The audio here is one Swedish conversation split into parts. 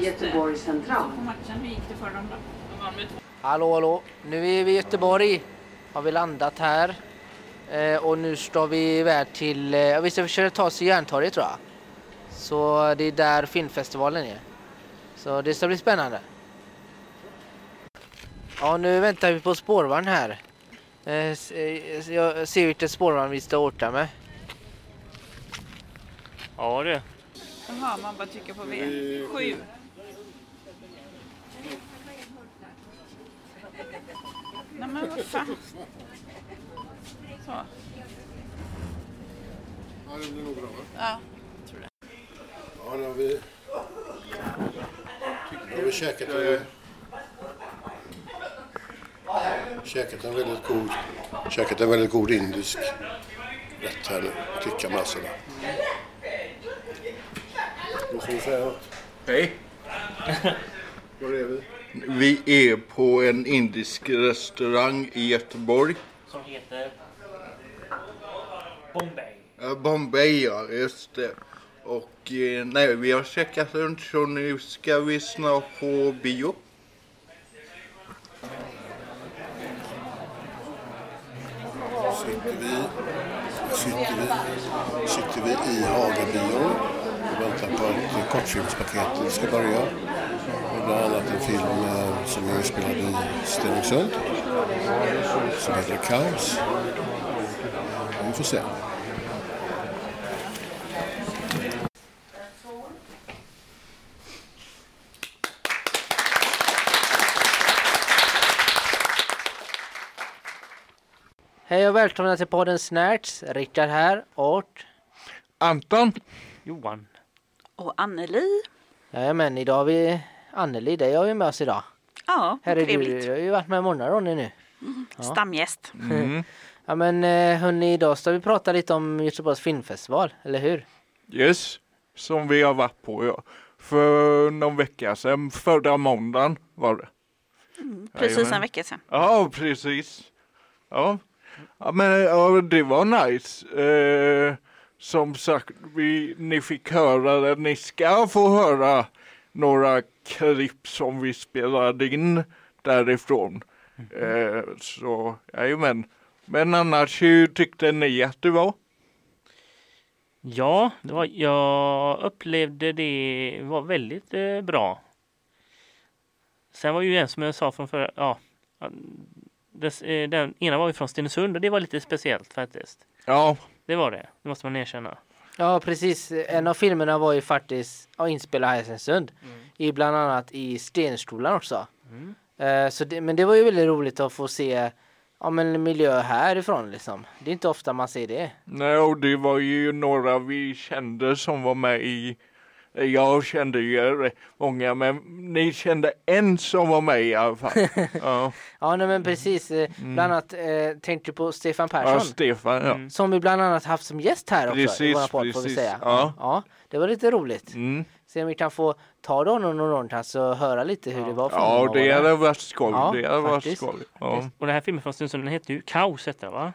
Göteborg central. Hallå, hallå. Nu är vi i Göteborg. Har vi landat här. Eh, och nu står vi iväg till, eh, vi ska försöka ta oss till Järntorget tror jag. Så det är där filmfestivalen är. Så det ska bli spännande. Ja, nu väntar vi på spårvagn här. Eh, eh jag ser vilken spårvagn vi ska åka med. Ja du. Jaha, man bara trycker på V. Sju. Nej men vad fan. Så. Ja, det blir nog bra va? Ja, tror det. Ja, nu har vi... Nu har vi käkat en... Käkat en väldigt god... Käkat en väldigt god indisk rätt här nu. Tikkamassorna. Nu ska vi säga något. Hej. Var är vi? Vi är på en indisk restaurang i Göteborg. Som heter Bombay. Ja, Bombay, ja, just det. Och eh, nej, vi har checkat runt så nu ska vi snart på bio. Sitter vi, sitter vi, sitter vi i Hagabion väntar på att kortfilmspaketet ska börja. Bland annat en film eh, som är inspelad i Stenungsund som heter Kaos. Vi får se. Hej och välkomna till podden Snärts. Rickard här och Anton, Johan. Och Anneli. Jajamän, idag har vi Anneli, dig har vi med oss idag. Ja, Här är du, trevligt. du har ju varit med månader Ronny nu. Stamgäst. Ja men eh, hörni, idag ska vi prata lite om Göteborgs filmfestival, eller hur? yes, som vi har varit på ja. för någon vecka sedan, förra måndagen var det. Precis Jajamän. en vecka sedan. Ja, precis. Ja, ja men ja, det var nice. Eh, som sagt, vi, ni fick höra det. Ni ska få höra några klipp som vi spelade in därifrån. Eh, så, jajamän. Men annars, hur tyckte ni att det var? Ja, det var, jag upplevde det var väldigt eh, bra. Sen var ju en som jag sa från förra, ja. Dess, eh, den ena var ju från Stenungsund och det var lite speciellt faktiskt. Ja, Det var det, det måste man erkänna. Ja precis, en av filmerna var ju faktiskt ja, inspelad här i Stenungsund. Mm. I bland annat i Stenskolan också. Eh, så det, men det var ju väldigt roligt att få se ja, men miljö härifrån liksom. Det är inte ofta man ser det. nej, och det var ju några vi kände som var med i jag kände ju många, men ni kände en som var med i alla fall. Ja, Ja nej, men precis, eh, bland annat eh, tänkte på Stefan Persson. ja Stefan, ja. Som vi bland annat haft som gäst här också i Precis, våra podd får vi precis. säga. Ja. ja, det var lite roligt. Mm. Se om vi kan få ta då någon någonstans och höra lite hur det var för Ja, honom det hade varit skoj. Ja, det hade varit skoj. Ja. Och den här filmen från Stenungsund den heter ju Kaos hette den, va?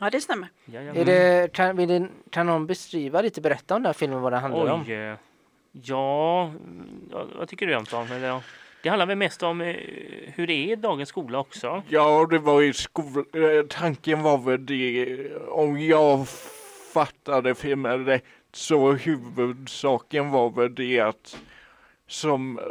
Ja, det stämmer. Jajamän. Är det, kan, vill det, kan någon beskriva lite, berätta om den här filmen, vad den handlar om? Oj. eh, Ja, ja, vad tycker du Anton? Eller, ja, Det handlar väl mest om eh, hur det är i dagens skola också. ja, det var i skolan. Tanken var väl det, om jag fattade filmen rätt, så huvudsaken var väl det att som eh,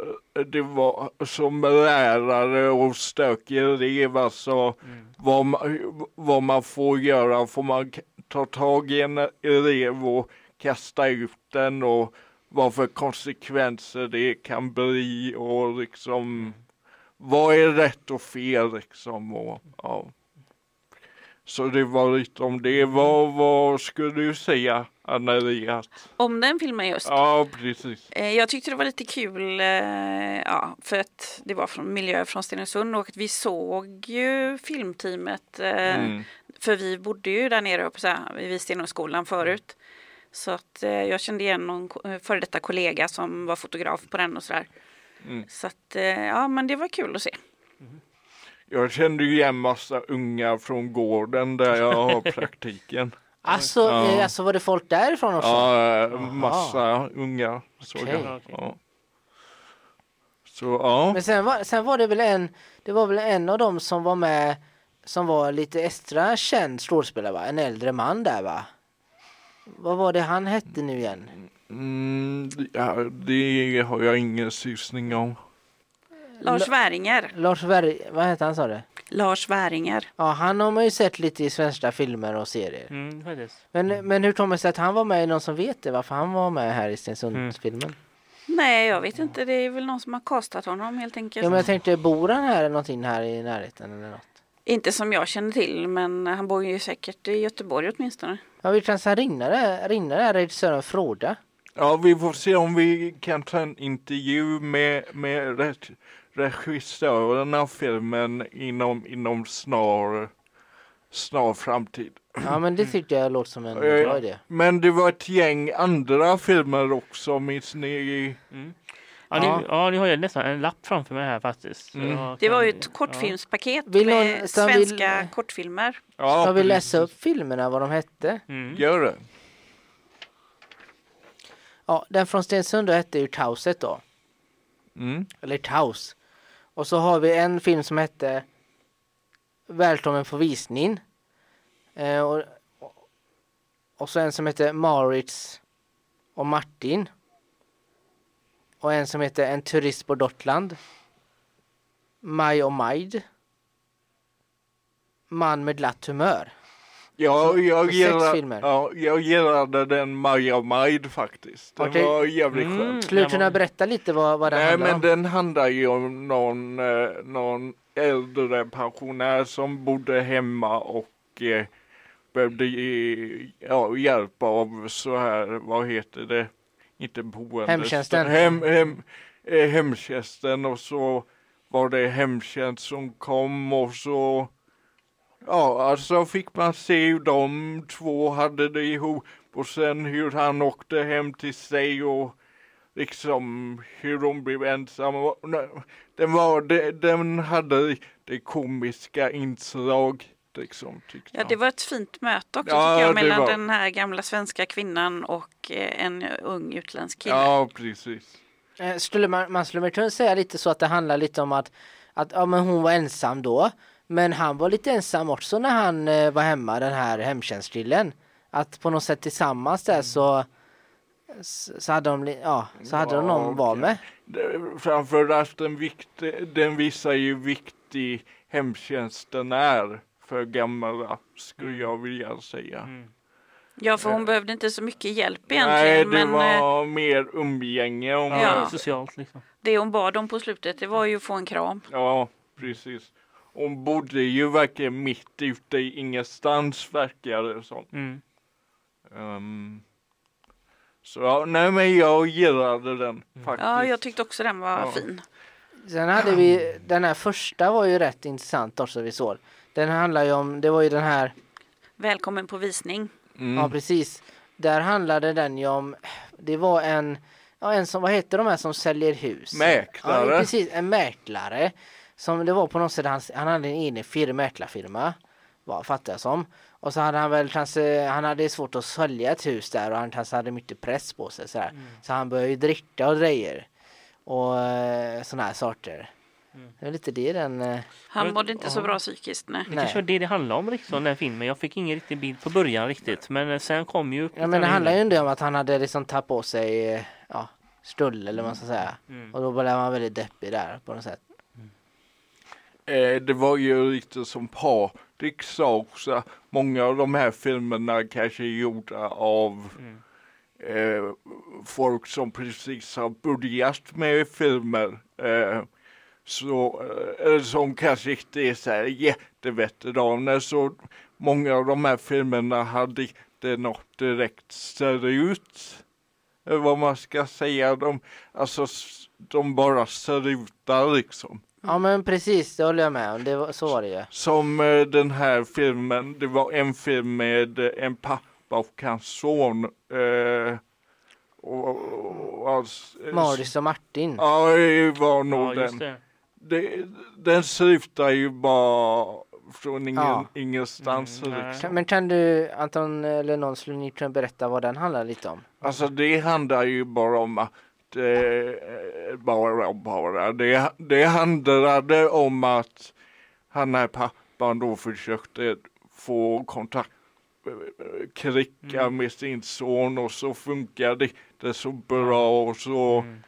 det var som lärare och stökig elev alltså vad, man, vad man får göra. Får man ta tag i en elev och kasta ut den och vad för konsekvenser det kan bli och liksom vad är rätt och fel liksom. Och, ja. Så det var lite om det. Vad, vad skulle du säga Anna-Lia? Om den filmen just. Ja, precis. Eh, Jag tyckte det var lite kul, eh, ja, för att det var från miljö från Stenungsund och vi såg ju filmteamet. eh, Mm. För vi bodde ju där nere så här, vid Stenungsskolan förut. Så att jag kände igen någon före detta kollega som var fotograf på den och sådär. Mm. Så att, ja men det var kul att se. Jag kände ju igen massa unga från gården där jag har praktiken. Alltså, Ja. eh, alltså var det folk därifrån också? Ja, eh, massa unga såg Okej. jag. Ja. Så ja. Men sen var, sen var det väl en, det var väl en av dem som var med som var lite extra känd skådespelare va? En äldre man där va? Vad var det han hette nu igen? Mm, ja, det har jag ingen susning om. Lars Väringer. Lars Berg, vad hette han sa du? Lars Väringer. Ja, han har man ju sett lite i svenska filmer och serier. Mm, faktiskt. Men, men hur kommer det sig att han var med i någon som vet det? Varför han var med här i Stensund-filmen? Nej, jag vet inte. Det är väl någon som har kastat honom helt enkelt. Ja, men jag tänkte, bor han här eller någonting här i närheten eller något? Inte som jag känner till, men han bor ju säkert i Göteborg åtminstone. Ja, vi kanske ringa det, ringa det här regissören fråga. Ja, vi får se om vi kan ta en intervju med, med regissören av filmen inom, inom snar, snar framtid. Ja, men det tyckte jag låter som en Eh, bra idé. Men det var ett gäng andra filmer också, minns ni? Ja, Ja. Ni, ja, ni har ju nästan en lapp framför mig här faktiskt. Mm. Det var ju ett kortfilmspaket någon- med så vill- svenska kortfilmer. Ja, Ska vi läsa upp filmerna, vad de hette? Ja. Mm. Gör det. Ja, den från Stensund hette ju Tauset då. Mm. Eller Taus. Och så har vi en film som hette Välkommen på visning. Eh, och, och så en som hette Maurits och Martin. Och en som hette En turist på Dottland. Maj och Majd. Man med glatt humör. Ja, jag, så sex gillar, ja, jag gillade den Maja Maid faktiskt. Den Okej. var jävligt Mm. skön. Skulle du den kunna var- berätta lite vad, vad det Nej, handlar men om? den handlar ju om någon, eh, någon äldre pensionär som bodde hemma och eh, behövde eh, ja, hjälp av så här, vad heter det, inte boende. Hemtjänsten. Hem, hem, eh, hemtjänsten och så var det hemtjänst som kom och så Ja, alltså fick man se hur de två hade det ihop och sen hur han åkte hem till sig och liksom hur de blev ensamma. Den, var, de- den hade det komiska inslag liksom Ja, det var ett fint möte också Ja, jag mellan var- den här gamla svenska kvinnan och eh, en ung utländsk kille. Ja, precis. Eh, Skulle man, man skulle väl kunna säga lite så att det handlar lite om att, att ja, men hon var ensam då. Men han var lite ensam också när han eh, var hemma, den här hemtjänstkillen. Att på något sätt tillsammans där så, så så hade de, ja, så hade de Ja, någon var okej. med. Framförallt den, vikt, den visar ju viktig hemtjänsten är för gamla, skulle jag vilja säga. Mm. Ja, för hon behövde inte så mycket hjälp Nej, egentligen. det men eh, var mer umgänge om Ja. Socialt liksom. det hon bad om på slutet, det var ju att få en kram. Ja, precis. Hon bodde ju verkligen mitt ute i ingenstans verkar det som. Mm. Ehm, så ja, nej men jag gillade den faktiskt. Ja, jag tyckte också den var Ja. fin. Sen hade vi, den här första var ju rätt intressant också vi såg. Den handlar ju om, det var ju den här, Välkommen på visning. Mm. ja precis. Där handlade den ju om, det var en, ja en som, vad heter de här som säljer hus? Mäklare. Ja, precis, en mäklare. Som det var på något sätt, han, han hade en egen firma, mäklarfirma. Vad fattar jag som. Och så hade han väl kanske, han hade svårt att sälja ett hus där och han kanske hade mycket press på sig sådär. Så han började ju dricka och grejer. Och eh, sådana här sorter. Det är lite det den... Eh, Han mådde inte så bra psykiskt. Nej. Det kanske var det det handlade om riktigt, om den filmen. Jag fick ingen riktig bild på början riktigt. Men sen kom ju ja men det handlar ju ändå om att han hade liksom tagit på sig, eh, ja, stöld eller vad man ska säga. Mm. Och då blev man väldigt deppig där på något sätt. Eh, det var ju lite som Patrik sa också, många av de här filmerna kanske är gjorda av Mm. eh, folk som precis har börjat med filmer. Eh, så, eh, eller som kanske inte är så här jätteveteraner. Så många av de här filmerna hade inte något direkt seriöst. Eh, vad man ska säga. De, alltså, de bara ser ut liksom. Ja men precis, det håller jag med om. Det var, så var det ju. Som eh, den här filmen, det var en film med eh, en pappa och hans son. Eh, och, och, och, eh, Maurice och Martin. Ja, det var nog Ja, just den. det. Det, den slutar ju bara från ingen, Ja. ingenstans. Mm, nej. liksom. Kan- Men kan du Anton eller någon skulle ni kunna berätta vad den handlar lite om? Alltså det handlar ju bara om att eh, bara, bara. Det, det handlade om att han här pappan då försökte få kontakt kricka Mm. med sin son och så funkade det så bra och så Mm.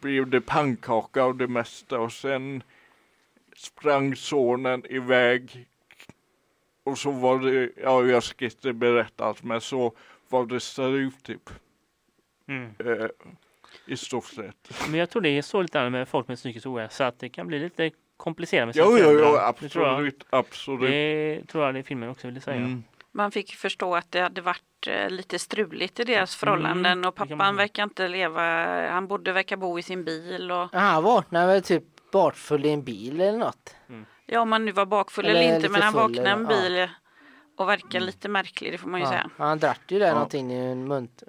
blev det pannkaka av det mesta och sen sprang sonen iväg och så var det, ja jag ska inte berätta allt men så var det ser ut typ Mm. eh, i stort sett. Men jag tror det är så lite annat med folk med psykisk ohälsa att det kan bli lite komplicerat med Jo, jo, jo, föräldrar. Det tror jag. absolut, absolut. Det tror jag det filmen också ville säga. Mm. Man fick förstå att det hade varit eh, lite struligt i deras förhållanden och det kan man pappan verkar inte leva, han borde verka bo i sin bil och Ja, han vaknade väl typ bakfull i en bil eller något. ja om man nu var bakfull Eller eller, inte men han vaknade i en bil och verkar lite märklig det får man ju Ja, säga. han drack ju där Ja. någonting i en munt,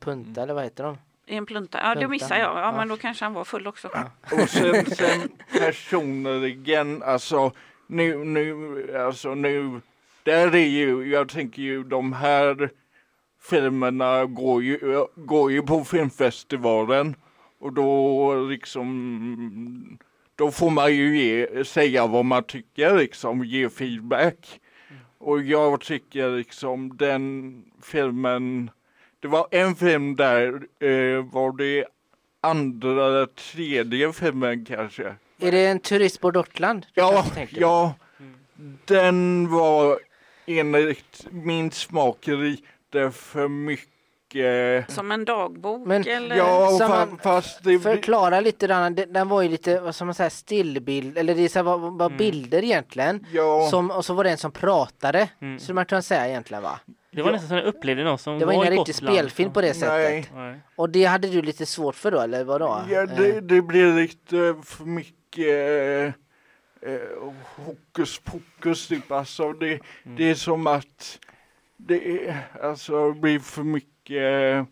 punta eller vad heter de? I en plunta, ja det missar jag, ja, Ja. men då kanske han var full också. Och sen, sen personligen, alltså nu, nu, alltså nu, där är ju, jag tänker ju de här filmerna går ju, går ju på filmfestivalen och då liksom, då får man ju ge, säga vad man tycker liksom, ge feedback. Och jag tycker liksom den filmen, det var en film där, eh, var det andra eller tredje filmen kanske. Är det en turist på Dortland? Ja, ja. Den var enligt min smak lite för mycket. Som en dagbok Men- eller? Ja, Som fa- man- fast det. Förklara lite den, den var ju lite, vad ska man säga, stillbild, eller det är så här, var, var bilder egentligen. Ja, Som, och så var det en som pratade, Mm. skulle man kunna säga egentligen va? Det var Ja. nästan som jag upplevde någon som Det var var ingen riktig Gotland. spelfilm på det sättet. nej. Och det hade du lite svårt för då, eller vadå? Ja, det, det blir lite för mycket eh, hokus pokus typ. Alltså det, det är som att det är, alltså, det blir för mycket.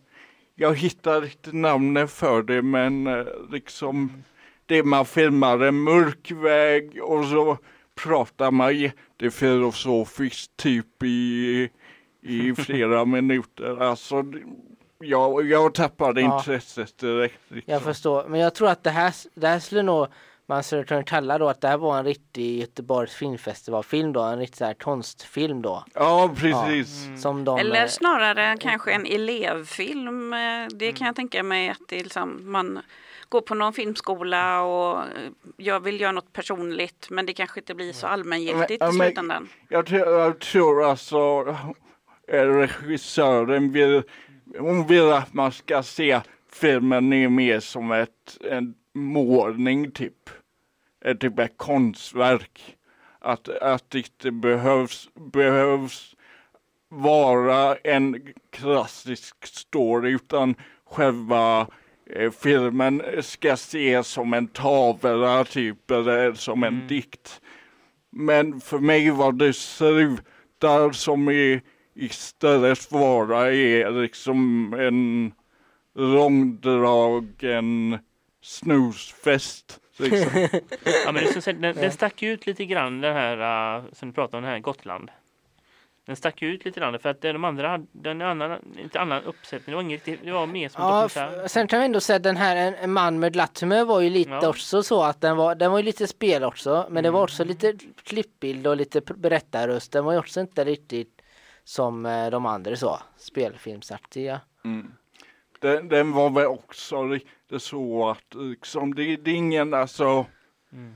Jag hittar inte namnet för det men eh, liksom det man filmar en mörk väg och så pratar man jättefilosofiskt typ i, i flera minuter. Alltså jag, jag tappade Ja. intresset direkt. Liksom. Jag förstår, men jag tror att det här, det här skulle nog man skulle kunna kalla då att det här var en riktig Göteborgs filmfestivalfilm då, en riktig så här konstfilm då. Ja, precis. Som de, Eller eh, snarare kanske en elevfilm. eh, Det kan jag tänka mig att det är liksom, man går på någon filmskola och eh, jag vill göra något personligt men det kanske inte blir så allmängiltigt Men- i men- slutändan. Jag, tror- jag tror alltså eh, regissören vill, hon vill att man ska se filmen är mer som ett, en målning typ. Ett, typ ett konstverk. Att, att det inte behövs, behövs vara en klassisk story utan själva eh, filmen ska ses som en tavla typ eller som en dikt. Men för mig var det slutar som är istället vara är liksom en långdragen snusfest. Liksom. Ja, men det säga, den, den stack ju ut lite grann den här uh, som du pratade om, den här Gotland. Den stack ju ut lite grann för att de andra hade den annan, inte annan uppsättning. Det var, inget, det var mer som Ja, dokumentär. sen kan vi ändå säga att den här en, en man med glatt humör var ju lite Ja. också så att den var, den var ju lite spel också, men det Mm. var också lite klippbild och lite berättarröst. Den var ju också inte riktigt som eh, de andra så, spelfilmsaktiga. Mm. Den, den var väl också lite så att liksom, det, det är ingen alltså Mm.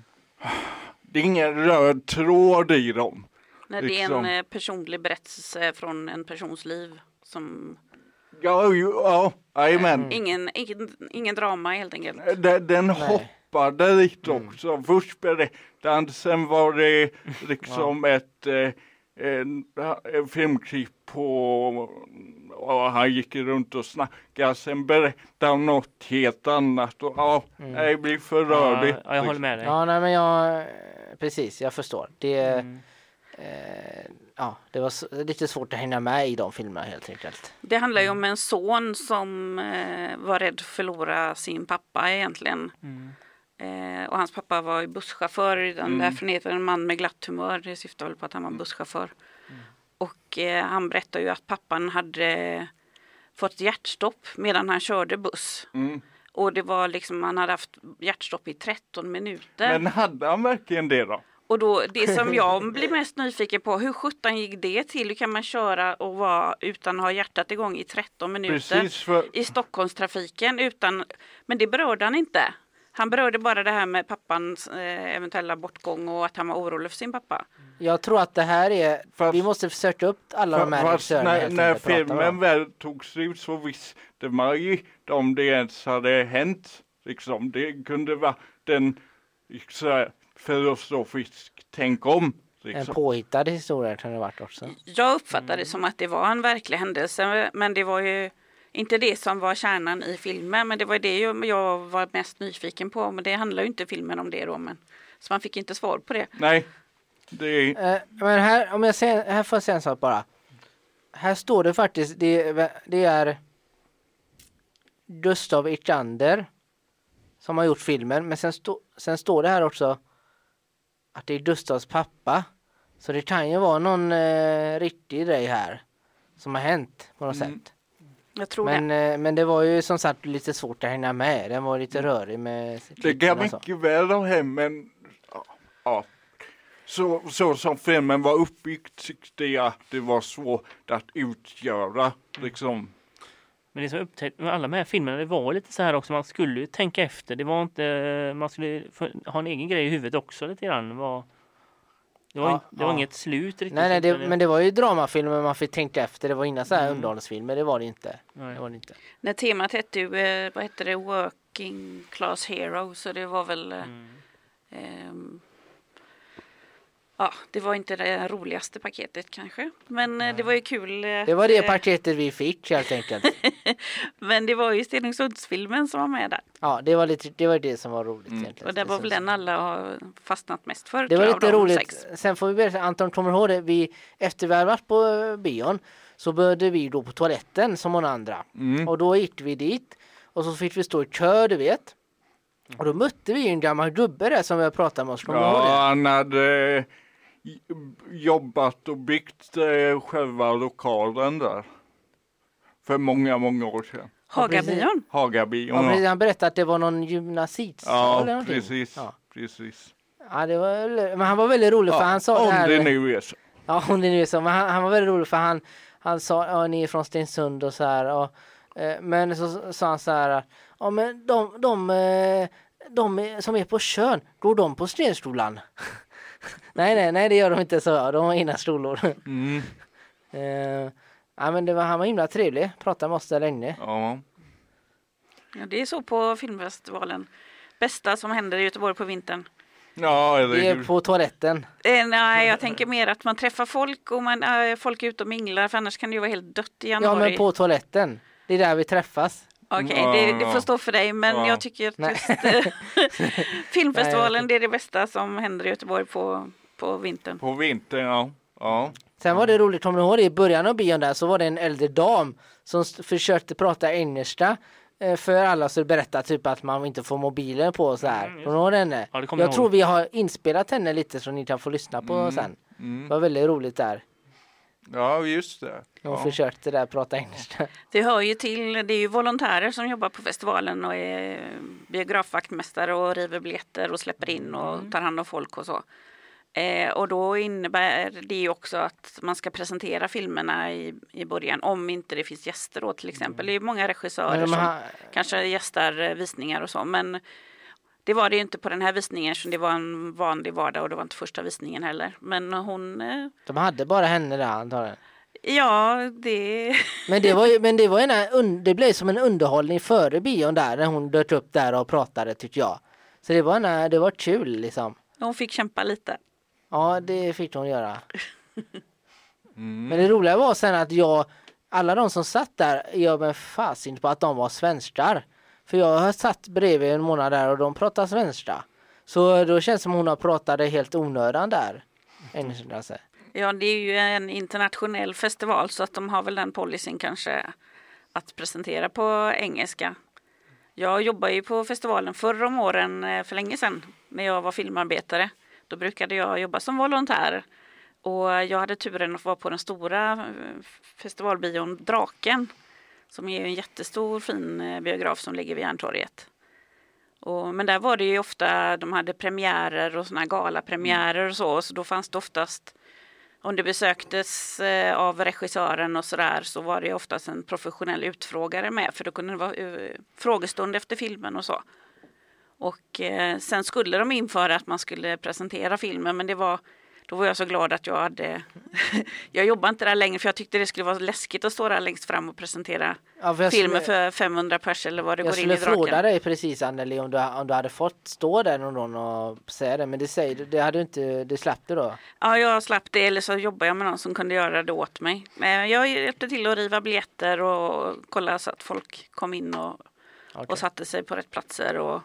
Det är ingen röd tråd i dem. När det är liksom. en eh, personlig berättelse från en persons liv. Som, Ja, ju, ja, jajamän. Mm. ingen, ingen, ingen drama helt enkelt. Den, den Nej. hoppade lite också. Först berättade han, sen var det liksom ett eh, en, en filmklipp på och han gick runt och snackade. Sen berättade han något helt annat. Och, ja, det blir för Mm. Ja, rörigt. ja, jag håller med dig. Ja, nej men jag, precis, jag förstår. Det, Mm. eh, ja, det var lite svårt att hänga med i de filmerna helt enkelt. Det handlar ju om en son som eh, var rädd att förlora sin pappa egentligen. Mm. Eh, och hans pappa var ju busschaufför. Den Mm. Därför heter en man med glatt humör. Det syftar väl på att han var busschaufför. Och eh, han berättar ju att pappan hade fått hjärtstopp medan han körde buss. Mm. Och det var liksom, han hade haft hjärtstopp i 13 minuter. Men hade han verkligen det då? Och då, det som jag blir mest nyfiken på, hur sjutton gick det till? Hur kan man köra och vara utan att ha hjärtat igång i 13 minuter för i Stockholmstrafiken utan, men det berörde han inte. Han berörde bara det här med pappans eh, eventuella bortgång och att han var orolig för sin pappa. Jag tror att det här är, Fast- vi måste söka upp alla de här Fast regissörerna när, när filmen väl tog slut så visste man ju om det ens hade hänt. Liksom. Det kunde vara den så här, filosofisk tänk om. En Liksom. påhittad historia kan det ha varit också. Jag uppfattade det som att det var en verklig händelse men det var ju inte det som var kärnan i filmen men det var det jag var mest nyfiken på men det handlar ju inte filmen om det då men så man fick inte svar på det. Nej, det är... Eh, men här, om jag säger, här får jag säga en sak bara. Här står det faktiskt, det, det är Gustav Ikander som har gjort filmen. Men sen, stå, sen står det här också att det är Gustavs pappa. Så det kan ju vara någon eh, riktig grej här som har hänt på något Mm. sätt. Jag tror Men, det. eh, men det var ju som sagt lite svårt att hänga med. Den var lite rörig med Det kan mycket väl ha hänt men ja. Så, så som filmen var uppbyggd tyckte jag att det var svårt att utgöra. Liksom. Men det som jag upptäckte med alla de här filmerna, det var lite så här också, man skulle ju tänka efter. Det var inte, man skulle ha en egen grej i huvudet också lite grann. Var, det var, Ja, det var ja. inget slut riktigt. Nej, nej, det, men det var ju dramafilmer man fick tänka efter. Det var inga så här Mm. underhållningsfilmer, det var det inte. nej. Det var det inte. När temat hette ju, eh, vad hette det, Working Class Hero så det var väl eh, Mm. ehm, Ja, det var inte det roligaste paketet kanske. Men eh, det var ju kul. eh, Det var det eh, paketet vi fick helt enkelt. Men det var ju Stenungsundsfilmen som var med där. Ja, det var, lite, det var det som var roligt Mm. egentligen. Och det var väl den alla har fastnat mest för. Det var lite roligt. sex. Sen får vi berätta, Anton kommer ihåg det? Vi, efter vi hade varit på bion så började vi då på toaletten som många andra. Mm. Och då gick vi dit och så fick vi stå i kö, du vet. Och då mötte vi en gammal gubbe där som vi har pratat med oss. Kommer Ja, det? han hade jobbat och byggt eh, själva lokalen där. För många, många år sedan. Hagabion. Hagabion. Ja, Ja, precis, han berättade att det var någon gymnasiksal ja eller någonting. precis. Ja. precis. Ja, det var, men han var väldigt rolig för han sa om det här. det nu är så. Ja, om det nu är så. Men han, han var väldigt rolig för han, han sa, ja ni är från Stensund och så här. Och, eh, men så sa han så här, ja men de, de, eh, de är- som är på kön, går de på Stenskolan? nej, nej, nej det gör de inte, så jag. De har inga skolor. Mm. eh, ja, men det var, han var himla trevlig, pratade med oss där länge. Ja. Ja, det är så på filmfestivalen. Bästa som händer i Göteborg på vintern. Ja, eller Det är på toaletten. Eh, nej, jag tänker mer att man träffar folk och man, eh, folk är ute och minglar för annars kan det ju vara helt dött i Ja, januari. men på toaletten. Det är där vi träffas. Okej, Ja, det, det får stå för dig men Ja. jag tycker att just eh, filmfestivalen Nej, det är det bästa som händer i Göteborg på, på vintern. På vintern, ja. ja. Sen var det roligt, kommer du ihåg det? I början av bion där så var det en äldre dam som försökte prata engelska eh, för alla så berätta typ att man inte får mobilen på och så här. Mm, just Kommer du ihåg henne? Ja, det jag jag tror ihåg. vi har inspelat henne lite så ni kan få lyssna på Mm. sen. Det Mm. var väldigt roligt där. Ja, just det. Hon Ja. försökte där prata engelska. Det hör ju till, det är ju volontärer som jobbar på festivalen och är biografvaktmästare och river biljetter och släpper in och tar hand om folk och så. Eh, och då innebär det ju också att man ska presentera filmerna i, i början om inte det finns gäster då till exempel. Det är många regissörer Men de som har, kanske gästar eh, visningar och så. Men det var det ju inte på den här visningen eftersom det var en vanlig vardag och det var inte första visningen heller. Men hon, eh, de hade bara henne där antagligen. ja det, Men det var ju, men det var en, un, det blev som en underhållning före bion där när hon dök upp där och pratade tyckte jag. Så det var, en, det var kul liksom. hon fick kämpa lite. Ja, det fick hon göra. Mm. Men det roliga var sen att jag, alla de som satt där, gör mig fasen på att de var svenskar. För jag har satt bredvid en månad där och de pratar svenska. Så då känns det som hon har pratat det helt onödan där. Ja, det är ju en internationell festival så att de har väl den policyn kanske att presentera på engelska. Jag jobbade ju på festivalen förr om åren eh, för länge sedan när jag var filmarbetare. Då brukade jag jobba som volontär och jag hade turen att vara på den stora eh, festivalbion Draken som är en jättestor fin eh, biograf som ligger vid Järntorget. Och, men där var det ju ofta, de hade premiärer och såna galapremiärer och så, så då fanns det oftast om det besöktes eh, av regissören och sådär så var det oftast en professionell utfrågare med för då kunde det vara eh, frågestund efter filmen och så. Och sen skulle de införa att man skulle presentera filmen men det var då var jag så glad att jag hade... jag jobbade inte där längre för jag tyckte det skulle vara läskigt att stå där längst fram och presentera Ja, för jag filmen skulle- för 500 pers eller vad det Jag går in i skulle fråga draken. dig precis Anneli om du, om du hade fått stå där någon gång och säga det men det säger du, det hade du inte, det slapp du då? Ja, jag slapp det eller så jobbade jag med någon som kunde göra det åt mig. Men jag hjälpte till att riva biljetter och kolla så att folk kom in och, Okej. och satte sig på rätt platser. Och,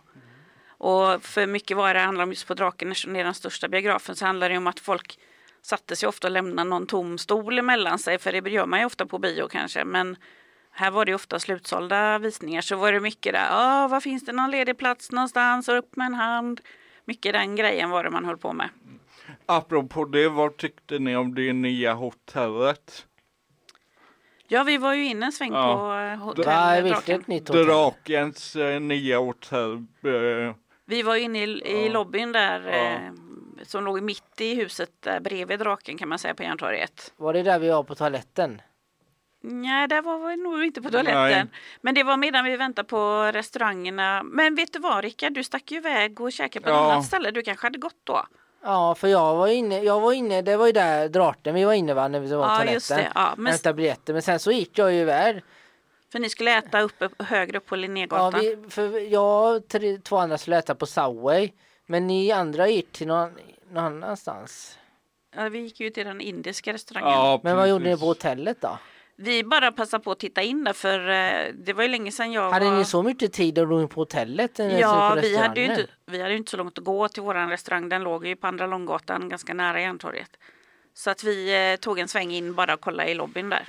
och för mycket vad det handlar om just på Draken, eftersom det är den största biografen, så handlar det om att folk satte sig ofta och lämnade någon tom stol emellan sig, för det gör man ju ofta på bio kanske. Men här var det ofta slutsålda visningar, så var det mycket där, ja, var finns det någon ledig plats någonstans, och upp med en hand. Mycket den grejen var det man höll på med. Apropå det, vad tyckte ni om det nya hotellet? Ja, vi var ju inne en sväng Ja. på eh, hotell Nej? Drakens eh, nya hotell. Vi var inne i, i Ja. lobbyn där Ja. eh, som låg mitt i huset där bredvid Draken kan man säga på Järntorget. Var det där vi var på toaletten? Nej, där var vi nog inte på toaletten. Nej. Men det var medan vi väntade på restaurangerna. Men vet du vad Rickard, du stack ju iväg och käkade på ett Ja. annat ställe. Du kanske hade gått då? Ja, för jag var inne, jag var inne, det var ju där Draken vi var inne va, när vi var på Ja, toaletten. just det. Ja, men, Hämtade biljetter, men sen så gick jag ju iväg. För ni skulle äta uppe, högre upp på Ja, Linnégatan. vi, för jag och tre, två andra skulle äta på Subway. Men ni andra gick till någon, någon annanstans. Ja, vi gick ju till den indiska restaurangen. ja, Men vad gjorde ni på hotellet då? Vi bara passade på att titta in där för eh, det var ju länge sedan jag Hade var... ni så mycket tid att gå in på hotellet? Ja, på vi hade, ju inte, vi hade ju inte så långt att gå till vår restaurang. Den låg ju på Andra Långgatan, ganska nära Järntorget. Så att vi eh, tog en sväng in bara och kollade i lobbyn där.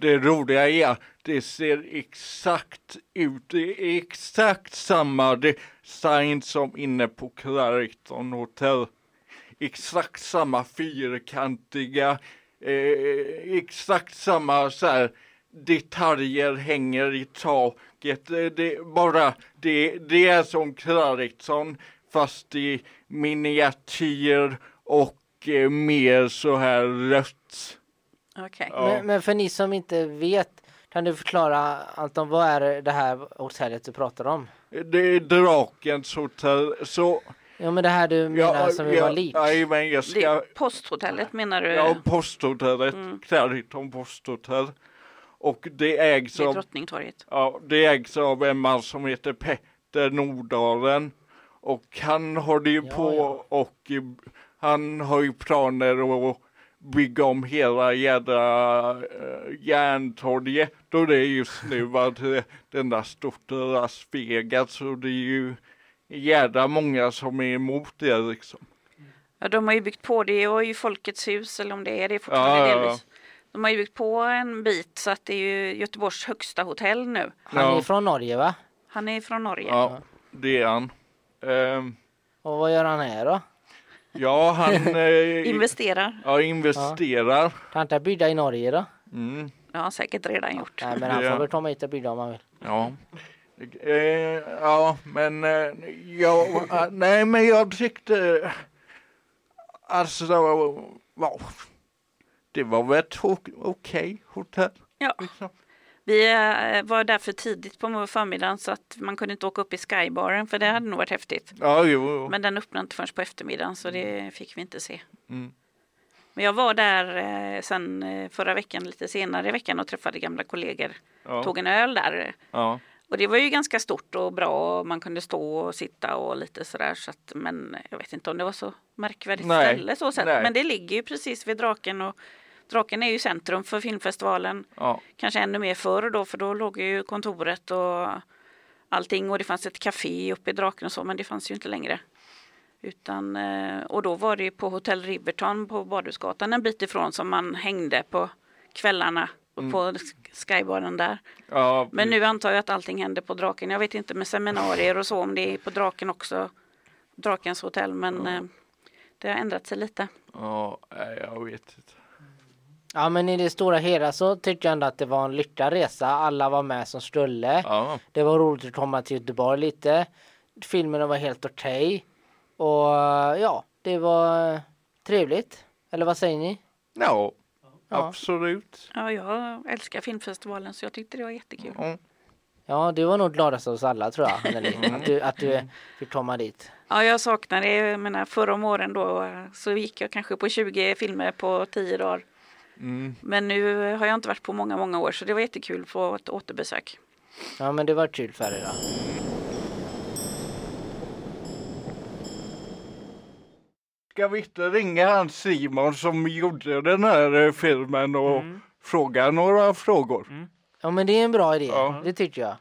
Det roliga är att det ser exakt ut, det är exakt samma design som inne på Clariton Hotel. Exakt samma fyrkantiga, eh, exakt samma så här detaljer hänger i taket. Det, det, bara, det, det är som Clariton fast i miniatyr och eh, mer så här rött. Okej. Ja. Men, men för ni som inte vet, kan du förklara Anton, vad är det här hotellet du pratar om? Det är Drakens hotell. Så, Ja men det här du menar som vi var lik. Men jag Det ska... är posthotellet menar du? Ja, posthotellet. Mm. Clariton posthotell. Och det ägs vid av, Drottningtorget. ja, det ägs av en man som heter Petter Nordalen. Och han har det ju Ja, på ja. och han har ju planer att bygga om hela jädra uh, Järntorget. Och det är just nu att eh, den där stort Las Vegas och det är ju jädra många som är emot det liksom. Ja, de har ju byggt på det och ju Folkets hus eller om det är det fortfarande Ja, ja, ja. delvis. De har ju byggt på en bit så att det är ju Göteborgs högsta hotell nu. Han Ja. är från Norge va? Han är från Norge. Ja, det är han. Ehm, Och vad gör han här då? Ja, han eh, Investerar. ja, investerar. Kan han inte bygga i Norge då? Mm, Det har han säkert redan gjort. Nej men han får väl komma hit och bygga om han vill. ja. Eh, ja, men eh, ja, eh, nej, men jag tyckte alltså, ja, det var väl ett okej hotell. Ja. Liksom. Vi eh, var där för tidigt på förmiddagen så att man kunde inte åka upp i skybaren för det hade nog varit häftigt. Ja, jo, jo. Men den öppnade inte förrän på eftermiddagen så det fick vi inte se. Mm. Men jag var där eh, sen eh, förra veckan, lite senare i veckan och träffade gamla kollegor. Ja, Tog en öl där. ja. Och det var ju ganska stort och bra och man kunde stå och sitta och lite sådär. Så att, men jag vet inte om det var så märkvärdigt Nej, ställe så sett. Men det ligger ju precis vid Draken och Draken är ju centrum för filmfestivalen. ja. Kanske ännu mer förr då för då låg ju kontoret och allting och det fanns ett café uppe i Draken och så men det fanns ju inte längre. Utan, eh, och då var det ju på Hotell Riverton på Badhusgatan en bit ifrån som man hängde på kvällarna på sk- skybanan där. Ja, Men nu antar jag att allting händer på Draken. Jag vet inte med seminarier och så om det är på Draken också. Drakens hotell, men eh, det har ändrat sig lite. Ja, jag vet inte. Ja men i det stora hela så tyckte jag ändå att det var en lyckad resa. Alla var med som skulle. Ja. Det var roligt att komma till Göteborg lite. Filmerna var helt okej. Och ja, det var trevligt. Eller vad säger ni? Ja, Ja. absolut. Ja, jag älskar filmfestivalen så jag tyckte det var jättekul. Ja. Ja, du var nog gladast av oss alla tror jag, Anneli. Att du, att du fick komma dit. Ja, jag saknar det. Jag menar, förra om åren då så gick jag kanske på 20 filmer på 10 dagar. Mm. Men nu har jag inte varit på många, många år så det var jättekul att få ett återbesök. Ja, men det var kul för er då. Ska vi inte ringa han Simon som gjorde den här eh, filmen och fråga några frågor? Ja, men det är en bra idé. Ja. Det tycker jag.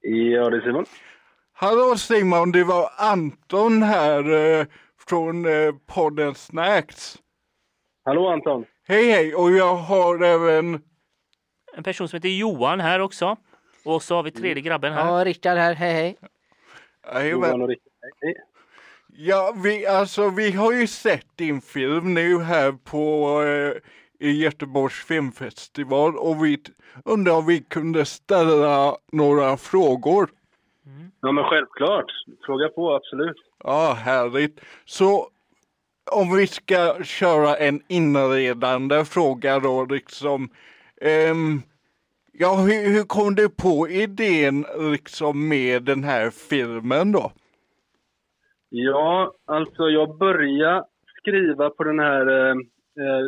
Ja, det är Simon. Hallå Simon, det var Anton här eh, från eh, podden Snacks. Hallå Anton. Hej hej, och jag har även En person som heter Johan här också. Och så har vi tredje grabben här. Ja, Rickard här. Hej, hej. Johan och Rickard. Hej. Ja, vi, alltså, vi har ju sett din film nu här på eh, i Göteborgs filmfestival och vi undrar om vi kunde ställa några frågor. Ja, men självklart. Fråga på, absolut. Ja, härligt. Så om vi ska köra en inredande fråga då liksom. ehm, ja, hur, hur kom du på idén liksom med den här filmen då? Ja, alltså jag började skriva på den här, eh, eh,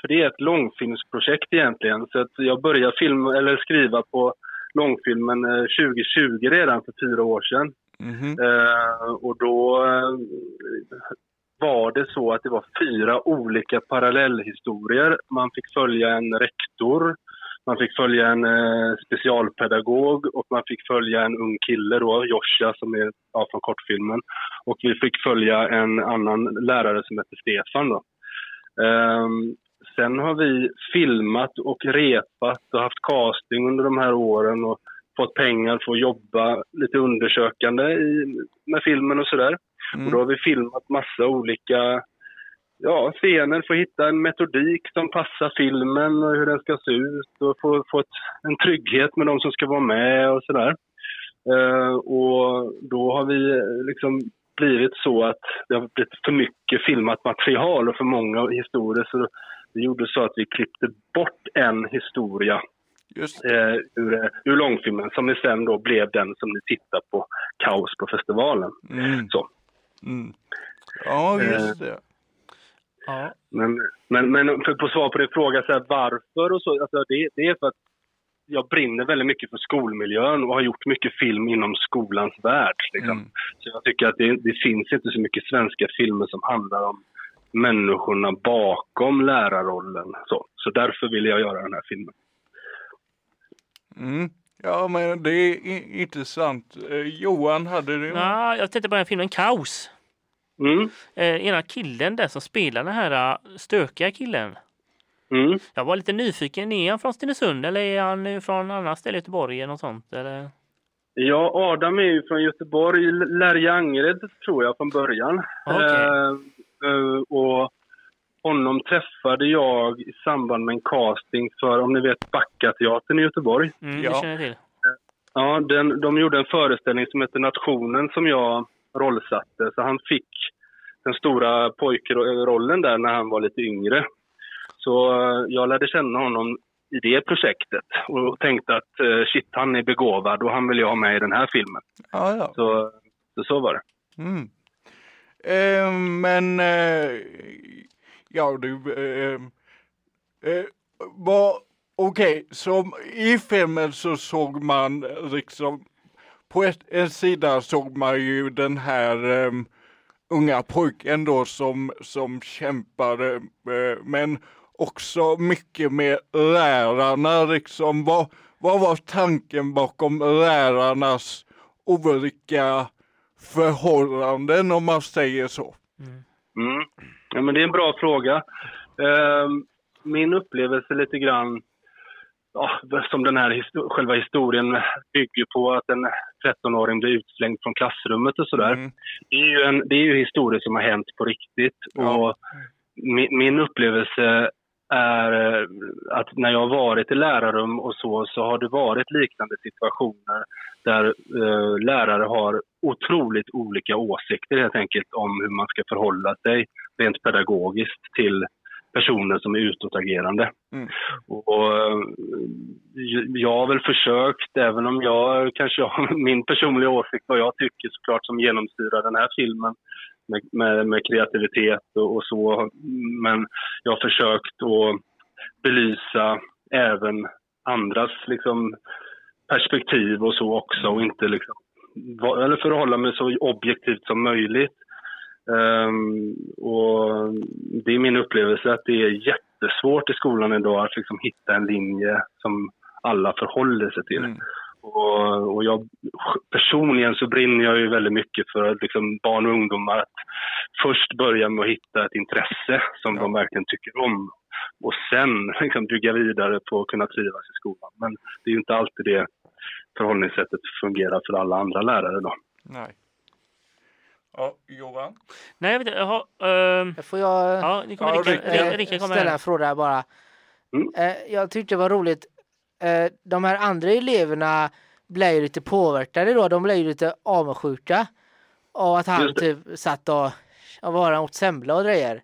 för det är ett långfilmsprojekt egentligen. Så att jag började film, eller skriva på långfilmen eh, 2020 redan för fyra år sedan. Mhm. Eh, och då eh, var det så att det var fyra olika parallellhistorier. Man fick följa en rektor, man fick följa en eh, specialpedagog och man fick följa en ung kille då, Joshua som är ja, från kortfilmen. Och vi fick följa en annan lärare som hette Stefan då. Ehm, sen har vi filmat och repat och haft casting under de här åren och fått pengar för att jobba lite undersökande i, med filmen och sådär. Och då har vi filmat massa olika ja, scener för att hitta en metodik som passar filmen och hur den ska se ut och få, få ett, en trygghet med de som ska vara med och sådär. Eh, och då har vi eh, liksom blivit så att det har blivit för mycket filmat material och för många historier så vi gjorde så att vi klippte bort en historia Just eh, ur, eh, ur långfilmen som sen då blev den som ni tittar på, Kaos på festivalen. Mm. Så. Mm. Ja, just det. Ja. Men, men, men för på svar på din fråga, så här, varför och så, alltså det, det är för att jag brinner väldigt mycket för skolmiljön och har gjort mycket film inom skolans värld. Liksom. Mm. Så jag tycker att det, det finns inte så mycket svenska filmer som handlar om människorna bakom lärarrollen. Så, så därför ville jag göra den här filmen. Mm. Ja, men det är intressant. Eh, Johan, hade du? Ja, jag tänkte på den filmen Kaos. Mm, Eh, ena killen där som spelar den här eh, stökiga killen. mm. Jag var lite nyfiken. Är han från Stenungsund eller är han från annat ställe i Göteborg eller något sånt? Eller? Ja, Adam är ju från Göteborg, Lärje Angered tror jag från början. Eh, eh, och honom träffade jag i samband med en casting för, om ni vet, Backateatern i Göteborg. Mm, Ja. Känner jag till. Ja, den, de gjorde en föreställning som heter Nationen som jag rollsatte. Så han fick den stora pojkrollen där när han var lite yngre. Så eh, jag lärde känna honom i det projektet och tänkte att eh, shit, han är begåvad och han vill jag ha med i den här filmen. Ja, ja. Så så, så var det. Mm. Eh, men, eh, ja du, eh, eh, vad, okej, som i filmen så såg man liksom, på ett, en sida såg man ju den här eh, unga pojken då som, som kämpade, eh, men också mycket med lärarna liksom. Vad, vad var tanken bakom lärarnas olika förhållanden om man säger så? Mm. Ja, men det är en bra fråga. Ehm, min upplevelse lite grann, ja, som den här histo- själva historien bygger på att en 13-åring blir utslängd från klassrummet och sådär. Mm. Det, är ju en, det är ju historier som har hänt på riktigt. Ja. Och min, min upplevelse är eh, att när jag har varit i lärarrum och så, så har det varit liknande situationer där eh, lärare har otroligt olika åsikter helt enkelt om hur man ska förhålla sig rent pedagogiskt till personer som är utåtagerande. Mm. Och, eh, jag har väl försökt, även om jag kanske har min personliga åsikt vad jag tycker såklart som genomsyrar den här filmen med, med, med kreativitet och, och så. Men jag har försökt att belysa även andras liksom, perspektiv och så också och inte liksom, eller förhålla mig så objektivt som möjligt. Um, och det är min upplevelse att det är jättesvårt i skolan idag att liksom hitta en linje som alla förhåller sig till. Mm. Och, och jag, personligen så brinner jag ju väldigt mycket för liksom barn och ungdomar att först börja med att hitta ett intresse som Ja. de verkligen tycker om och sen liksom bygga vidare på att kunna trivas i skolan. Men det är ju inte alltid det förhållningssättet fungerar för alla andra lärare då. Nej. Ja, Johan? Nej, jag vet inte. Jaha, ehm, Får jag ja, nu kommer Ja, Rickard. Ställa här. en fråga bara? Mm. Eh, jag tyckte det var roligt. Eh, de här andra eleverna blev ju lite påverkade då. De blev ju lite avundsjuka. Och att han typ satt och, och var åt semla och grejer.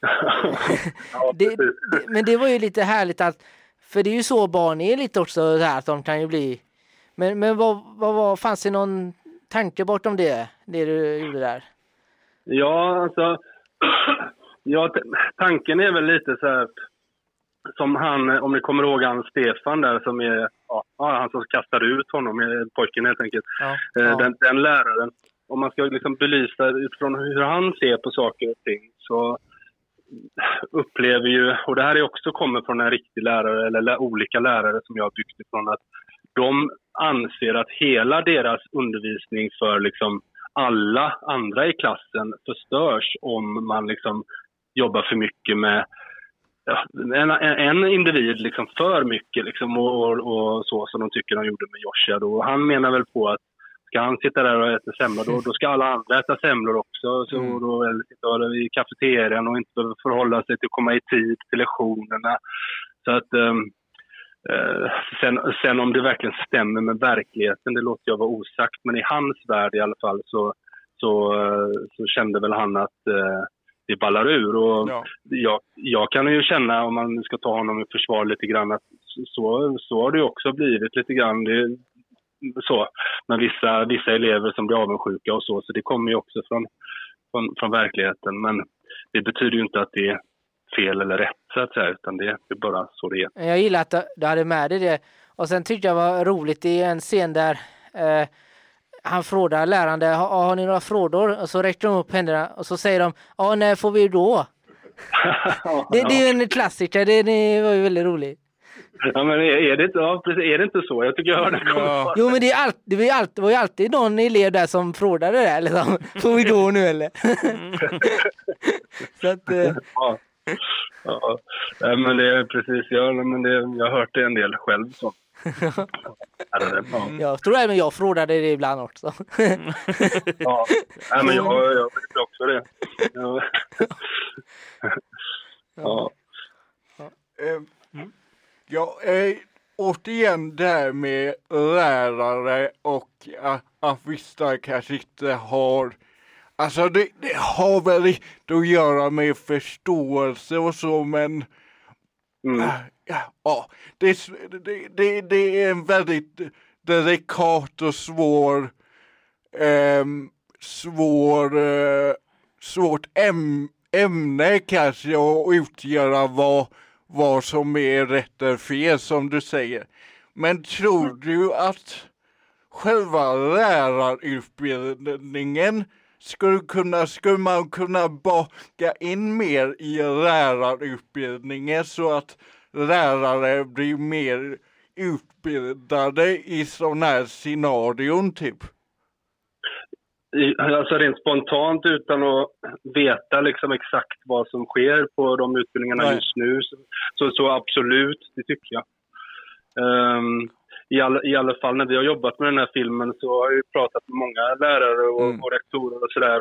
ja, Det, det, men det var ju lite härligt att, för det är ju så barn är lite också så här att de kan ju bli, men, men vad, vad var, fanns det någon tanke bortom det, det du gjorde där? Ja, alltså. Ja, tanken är väl lite så här. Som han, om ni kommer ihåg han Stefan där som är, ja, han som kastade ut honom, eh, pojken helt enkelt. Ja. Eh, Ja. Den, den läraren. Om man ska liksom belysa utifrån hur han ser på saker och ting så upplever ju, och det här är också kommer från en riktig lärare eller olika lärare som jag har byggt ifrån, att de anser att hela deras undervisning för liksom alla andra i klassen förstörs om man liksom jobbar för mycket med ja, en, en individ liksom för mycket liksom och, och, och så som de tycker de gjorde med Joshua. Då. Han menar väl på att ska han sitta där och äta semlor då, då ska alla andra äta semlor också. Så Mm. då, eller sitta i kafeterian och inte behöva förhålla sig till att komma i tid till lektionerna. Så att, ehm, eh, sen, sen om det verkligen stämmer med verkligheten, det låter jag vara osagt. Men i hans värld i alla fall så, så, eh, så kände väl han att eh, det ballar ur. Och Ja. jag, jag kan ju känna, om man ska ta honom i försvar lite grann, att så, så har det ju också blivit lite grann. Det, så, med vissa, vissa elever som blir avundsjuka och så, så det kommer ju också från, från, från verkligheten. Men det betyder ju inte att det är fel eller rätt så att säga, utan det är bara så det är. Jag gillar att du- du hade med dig det. Och sen tyckte jag var roligt i en scen där eh, han frågar lärande, har, har ni några frågor? Och så räcker de upp händerna och så säger de, ja när får vi då? Det, det är ju en klassiker, det, det var ju väldigt roligt. Ja, men är, det, inte- ja, precis, är det inte så? Jag tycker jag hör det komma. Ja. Jo men det, är allt, det, var ju alltid, det var ju alltid någon elev där som frågade det där liksom. Får vi då nu eller? så att, eh, Ja. Ja, men det är precis, ja, men det, jag har hört det en del själv. Så. Ja. Ja. jag tror även jag frågade det ibland också. Ja, ja men jag, jag tycker också det. Ja. Ja. Eh, Ja, eh, återigen det här med lärare och att, att vissa kanske inte har Alltså det, det har väl lite att göra med förståelse och så men Mm. ja, ja det, det, det, det är en väldigt delikat och svår ehm, svår eh, svårt äm, ämne kanske att utgöra vad, vad som är rätt eller fel som du säger. Men tror du att själva lärarutbildningen skulle, kunna, skulle man kunna baka in mer i lärarutbildningen så att lärare blir mer utbildade i sådana här scenarion typ? alltså rent spontant utan att veta liksom exakt vad som sker på de utbildningarna Nej. just nu. Så, så, absolut, det tycker jag. Ehm, i, alla, I alla fall när vi har jobbat med den här filmen så har jag ju pratat med många lärare och, Mm. och rektorer och sådär.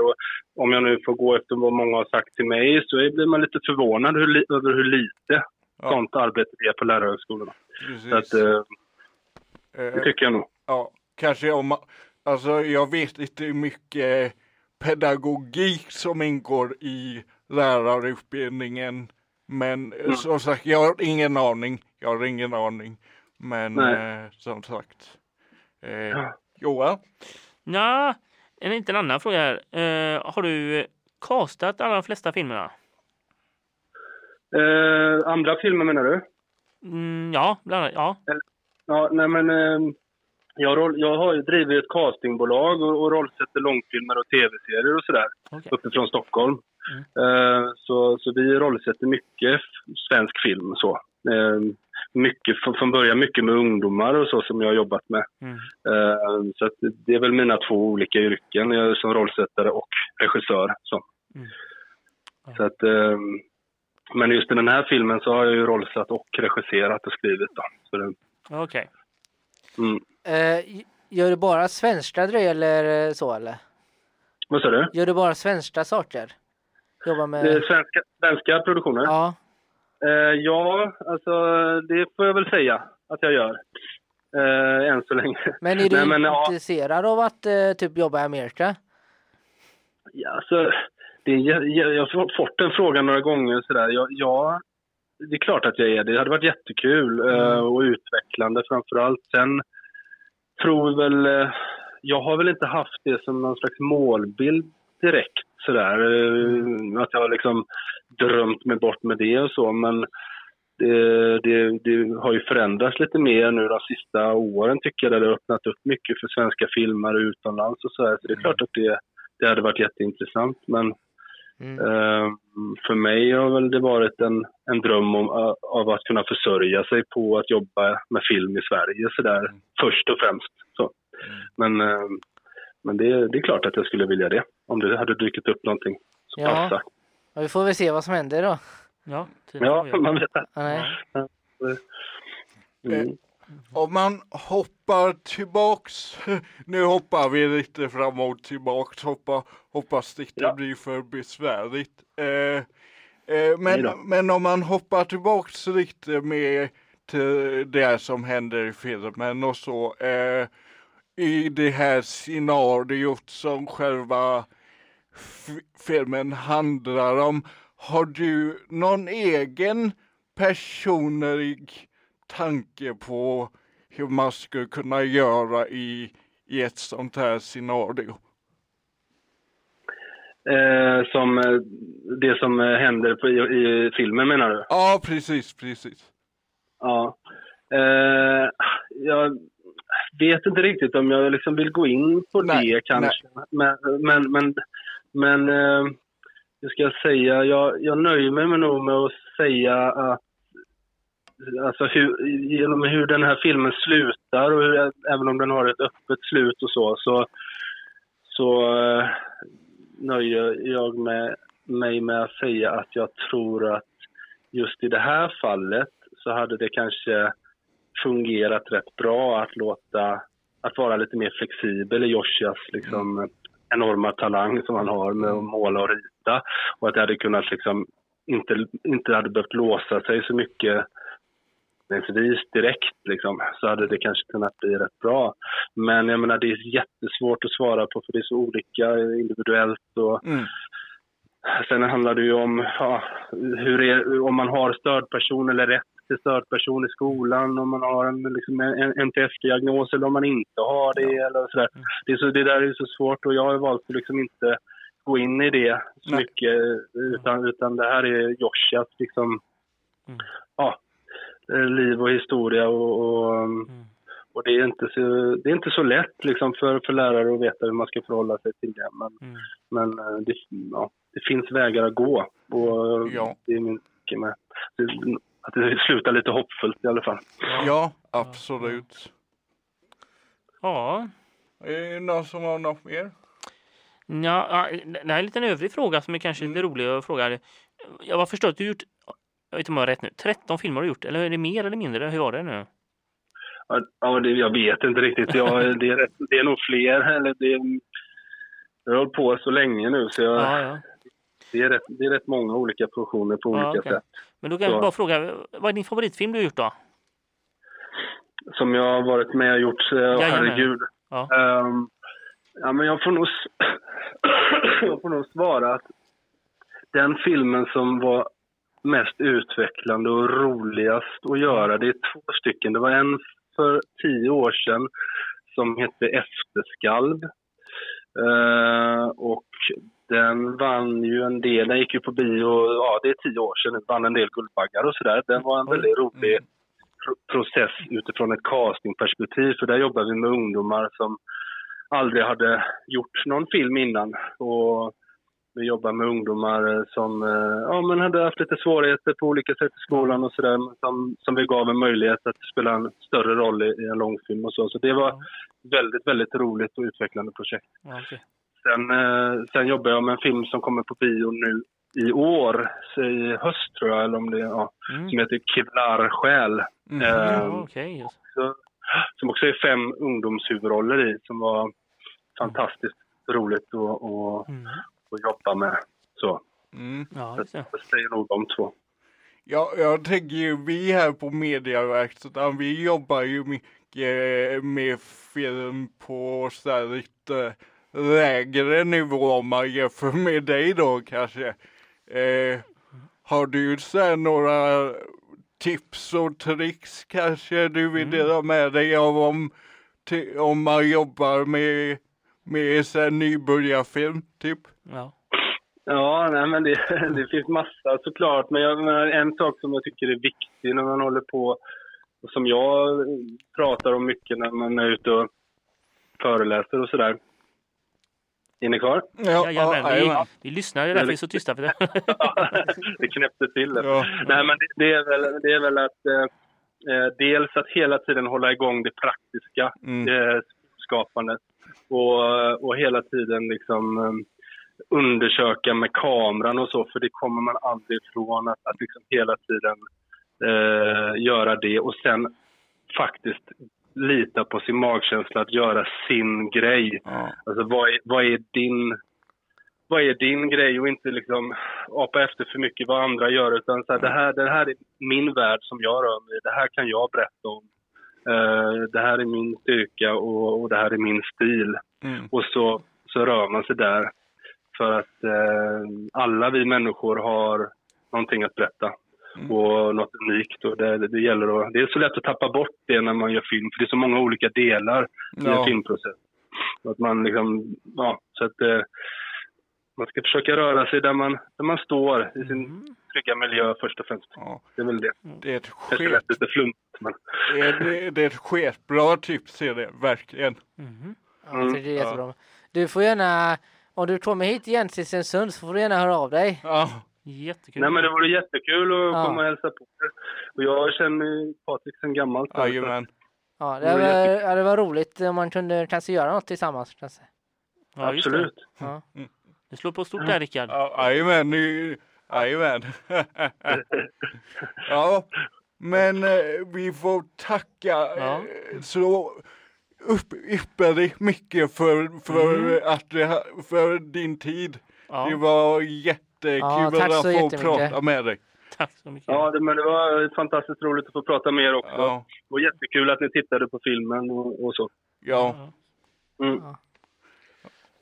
Om jag nu får gå efter vad många har sagt till mig så blir man lite förvånad hur, över hur lite Ja. sånt arbete det är på lärarhögskolorna. Så att, eh, Eh, det tycker jag nog. Ja, kanske om alltså jag vet inte hur mycket pedagogik som ingår i lärarutbildningen. Men eh, Mm. som sagt, jag har ingen aning. Jag har ingen aning. Men eh, som sagt. Eh, Ja. Johan? Ja, en liten annan fråga här. Eh, har du eh, castat alla de flesta filmerna? Eh, andra filmer menar du? Mm, ja, bland annat. Ja. Ja, nej men eh, jag, roll, jag har ju drivit ett castingbolag och, och rollsätter långfilmer och tv-serier och sådär Okej. uppifrån Stockholm. Eh, så, så vi rollsätter mycket svensk film och så. Eh, mycket, från, början mycket med ungdomar och så som jag har jobbat med. Mm. Eh, så att det är väl mina två olika yrken, jag är som rollsättare och regissör. Så, Mm. så att, eh, men just i den här filmen så har jag ju rollsatt och regisserat och skrivit. Okej. mm. Eh, gör du bara svenska grejer eller eh, så eller? Vad sa du? Gör du bara svenska saker? Jobbar med... Svenska, svenska produktioner? Ja. Eh, ja, alltså det får jag väl säga att jag gör. Eh, än så länge. Men är du Nej, men, ja, intresserad av att eh, typ jobba i Amerika? ja, alltså, det är, jä- jag har fått den frågan några gånger. Sådär. Ja, ja, det är klart att jag är det. Det hade varit jättekul eh, och utvecklande framför allt. Sen tror vi väl... Eh, jag har väl inte haft det som någon slags målbild direkt sådär. Eh, att jag har liksom drömt mig bort med det och så. Men det, det, det har ju förändrats lite mer nu de sista åren tycker jag. Där det har öppnat upp mycket för svenska filmare utomlands och så här. Så det är klart att det, det hade varit jätteintressant. Men Mm. eh, för mig har väl det varit en, en dröm om, av att kunna försörja sig på att jobba med film i Sverige så där, först och främst. Så. Men, eh, men det, det är klart att jag skulle vilja det. Om det hade dykt upp någonting så Ja. passar. Ja, vi får väl se vad som händer då. Ja, tiden Ja, man vet det. Nej. Mm. Om man hoppar tillbaks, nu hoppar vi lite fram och tillbaks, hoppa, hoppas det inte Ja. blir för besvärligt. Eh, eh, men, men om man hoppar tillbaks lite med till det som händer i filmen och så. Eh, I det här scenariot som själva filmen handlar om. Har du någon egen personlig tanke på hur man skulle kunna göra i, i ett sånt här scenario? Eh, som eh, det som eh, händer på, i, i filmen menar du? Ja, precis, precis. Ja. Eh, jag vet inte riktigt om jag liksom vill gå in på Nej, det kanske. Men, men, men, men eh, hur ska jag säga? Jag, jag nöjer mig med nog med att säga att alltså hur, genom hur den här filmen slutar och hur, även om den har ett öppet slut och så, så, så eh, nöjer jag med, mig med att säga att jag tror att just i det här fallet så hade det kanske fungerat rätt bra att låta, att vara lite mer flexibel i Joshias liksom enorma talang som han har med att måla och rita och att det hade kunnat liksom inte, inte hade behövt låsa sig så mycket vis direkt liksom, så hade det kanske kunnat bli rätt bra. Men jag menar det är jättesvårt att svara på för det är så olika individuellt och Mm. Sen handlar det ju om ja, hur är, om man har stödperson eller rätt till stödperson i skolan, om man har en, liksom en NTF-diagnos eller om man inte har det. Eller sådär. Det, är så, det där är så svårt och jag har valt att liksom inte gå in i det så Nej. mycket utan, utan det här är Joshias liksom, Mm. ja, eh, liv och historia och, och, och det, är inte så, det är inte så lätt liksom för, för lärare att veta hur man ska förhålla sig till det. Men, Mm. men eh, det, ja, det finns vägar att gå och Ja. det är tanke med att det slutar lite hoppfullt i alla fall. Ja, absolut. Ja, Är det någon som har något mer? Ja, det här är en liten övrig fråga som är kanske lite rolig att fråga. Jag har förstått att du har gjort, jag vet inte om jag har rätt nu, 13 filmer har du gjort, eller är det mer eller mindre? Hur var det nu? Ja, Ja, det, jag vet inte riktigt. Jag, det, är rätt, det är nog fler. Eller det, jag har hållit på så länge nu så jag, Ja, ja. Det, är rätt, det är rätt många olika produktioner på Ja, olika okej. sätt. Men då kan jag bara fråga, vad är din favoritfilm du har gjort då? Som jag har varit med och gjort. Jajamän. herregud. Ja. Ehm, ja, men jag får, nog, jag får nog svara att den filmen som var mest utvecklande och roligast att göra, det är två stycken. Det var en för tio år sedan som hette Efterskalv. Eh, och den vann ju en del, den gick ju på bio, ja det är tio år sedan, den vann en del Guldbaggar och sådär. Den var en väldigt rolig pro- process utifrån ett castingperspektiv. För där jobbar vi med ungdomar som aldrig hade gjort någon film innan. Och vi jobbar med ungdomar som eh, ja, men hade haft lite svårigheter på olika sätt i skolan och sådär. Som, som vi gav en möjlighet att spela en större roll i, i en långfilm och så. Så det var väldigt, väldigt roligt och utvecklande projekt. Ja, okej. Sen, eh, sen jobbar jag med en film som kommer på bio nu i år, så i höst tror jag, eller om det är, ja, Mm. som heter Kevlar själ. Mm. Eh, Ja, okej, just. så, som också är fem ungdomshuvudroller i, som var fantastiskt roligt att, att, Mm. att jobba med. Så, Mm. Ja, så det. jag säger nog de två. Ja, jag tänker ju, vi här på Mediaverkstaden, vi jobbar ju mycket med film på så här lite lägre nivå om man jämför med dig då kanske. Eh, har du så här några tips och tricks kanske du vill dela med dig av om, om man jobbar med, med så här nybörjarfilm typ? Ja. Ja, nej, men det, det finns massa såklart. Men jag, men en sak som jag tycker är viktig när man håller på, och som jag pratar om mycket när man är ute och föreläser och sådär. Är ni kvar? Ja, Jajamän, vi, jajamän. vi lyssnar, det är därför vi är så tysta. För det. det knäppte till det. Ja. Nej, men det, det, är väl, det är väl att eh, eh, dels att hela tiden hålla igång det praktiska Mm. eh, skapandet och, och hela tiden liksom eh, undersöka med kameran och så, för det kommer man aldrig ifrån att, att liksom hela tiden eh, göra det och sen faktiskt lita på sin magkänsla att göra sin grej. Ja. Alltså vad är, vad är din vad är din grej och inte liksom apa efter för mycket vad andra gör utan så här, det, här, det här är min värld som jag rör mig i. Det här kan jag berätta om. Eh, det här är min styrka och, och det här är min stil. Mm. Och så, så rör man sig där. För att eh, alla vi människor har någonting att berätta. Och något unikt. Och det, det, gäller att, det är så lätt att tappa bort det när man gör film. För det är så många olika delar i Ja. en filmprocess. Att man liksom, ja, så att eh, man ska försöka röra sig där man, där man står i sin trygga miljö först och främst. Ja. Det är väl det. Det är ett lät lite flummigt men Det är, det, är ett skitbra tips är det, verkligen. Mhm. Ja, jag tycker det är jättebra. Du får gärna, om du kommer hit igen till Stensund så får du gärna höra av dig. Ja, Jättekul. Nej men det vore jättekul att Ja. komma och hälsa på er. Och jag känner Patrik sedan gammalt. så- jajamän. Ja, Det det var, jättekul. ja, det var roligt om man kunde kanske göra något tillsammans. Kanske. ja, just det. Absolut. Ja. Du slår på stort där Rickard. Ja, Jajamän, jajamän. Ja, men eh, vi får tacka Ja. eh, så upp, ypperligt mycket för, för, att, det ha- för din tid. Ja, Det var jättekul Ja, tack så att få prata med dig. tack så mycket. Ja, det, men det var fantastiskt roligt att få prata med er också. Ja, Och jättekul att ni tittade på filmen och, och så. ja. Mm.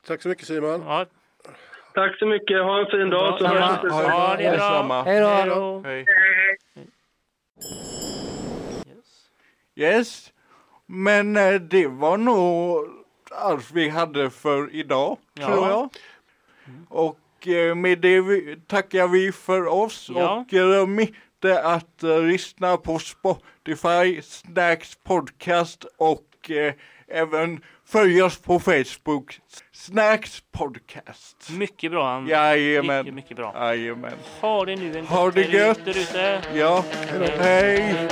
Tack så mycket Simon. Ja, Tack så mycket. Ha en fin dag. Så Ja, hörs vi. ja, det är bra. Hej då! Hej då. Hej. Yes. Yes, men eh, det var nog allt vi hade för idag, Ja. tror jag. Och eh, med det vi, tackar vi för oss Ja. och glöm inte att eh, lyssna på Spotify, Snacks podcast och eh, även följ oss på Facebook, Snacks podcast. Mycket bra. Han. Jajamän. Mycket, mycket bra. Jajamän. Ha det nu en Ha det gött. ute. Ja, hej. Hej.